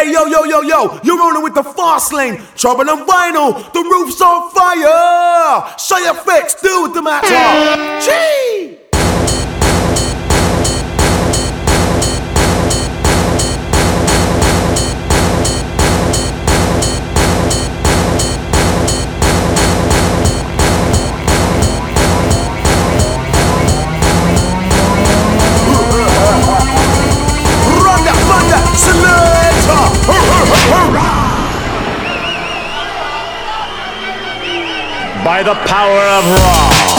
Hey yo yo yo yo, you're rolling with the fast lane. Trouble on Vinyl, the roof's on fire. Shy FX, do with the matter. Gee. By the power of Raw.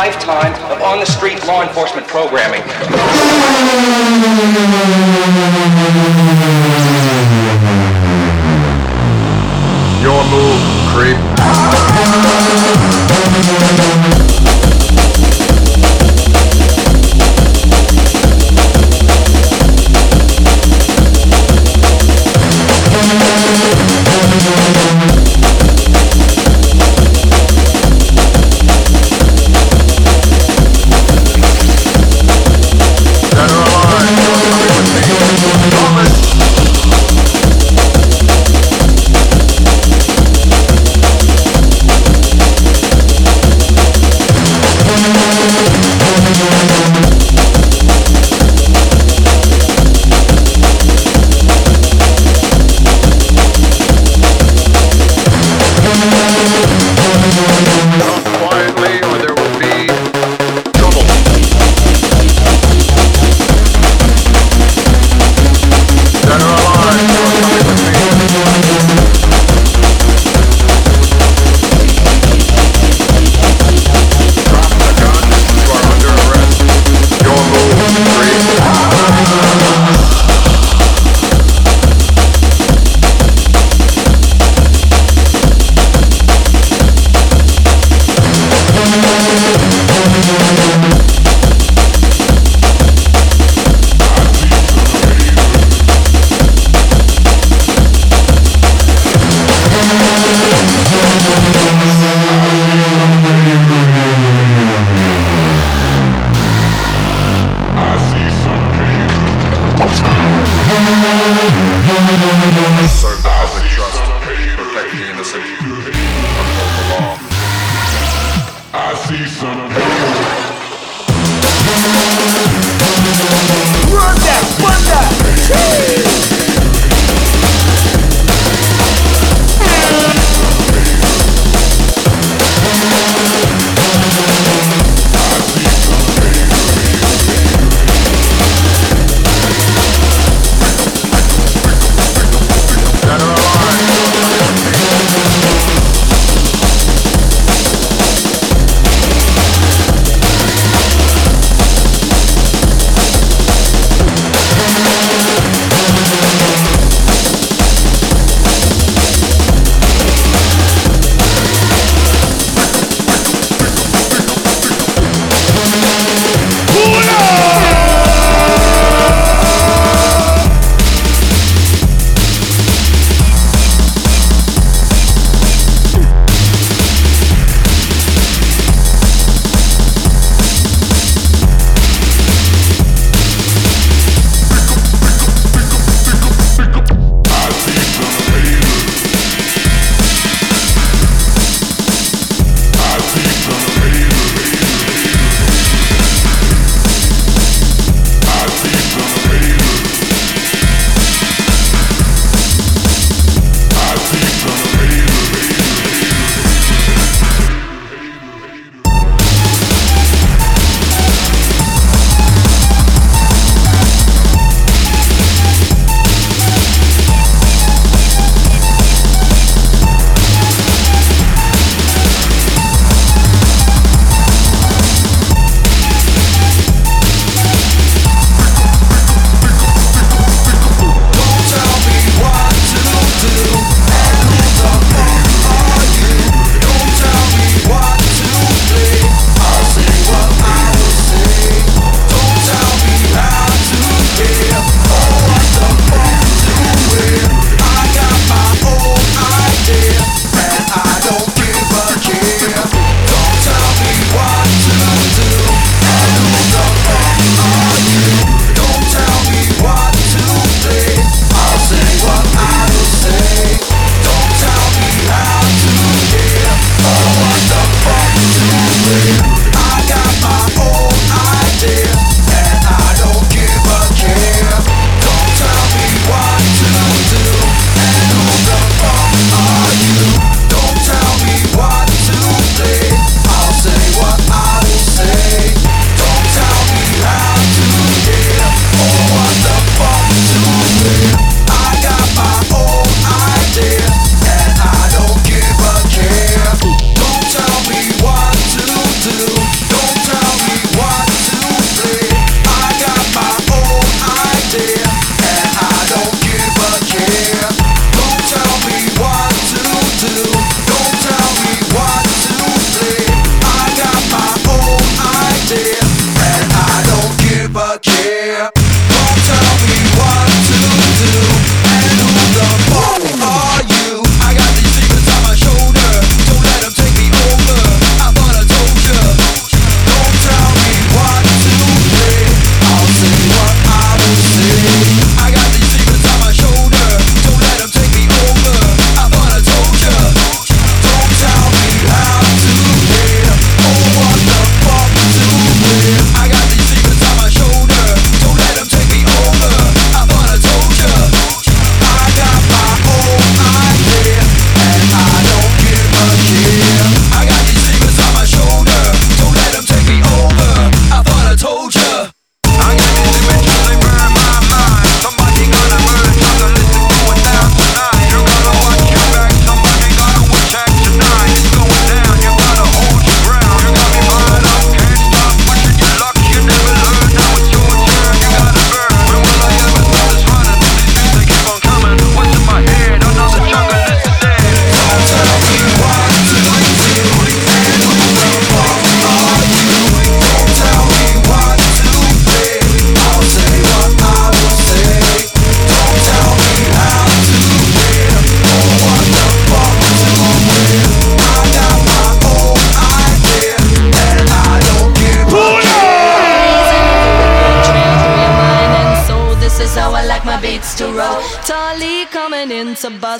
Lifetime of on the street law enforcement programming. Your move, creep.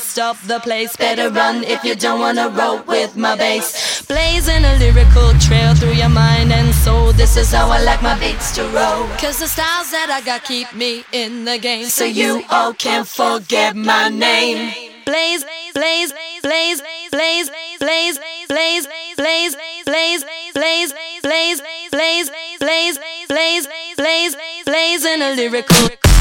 Bust up the place. Better run if you don't wanna roll with my bass. Blazing a lyrical trail through your mind and soul. This is how I like my beats to roll. Cause the styles that I got keep me in the game. So you all can't forget my name. Blaze, blaze, blaze, blaze, blaze, blaze, blaze, blaze, blaze, blaze, blaze, blaze, blaze, blaze, blaze, blaze in a lyrical.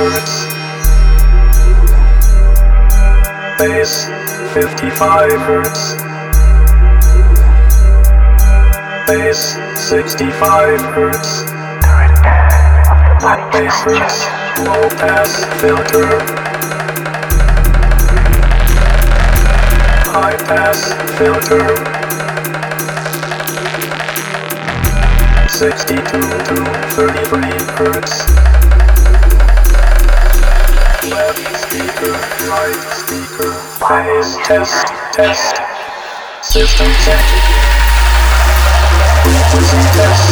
Hertz. Bass 55 hertz. Bass 65 hertz. Hertz. Low pass filter. High pass filter. 62 to 33 hertz. Speaker, test, test. System check. Frequency test.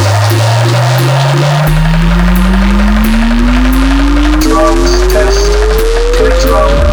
Drums test. Kick drum.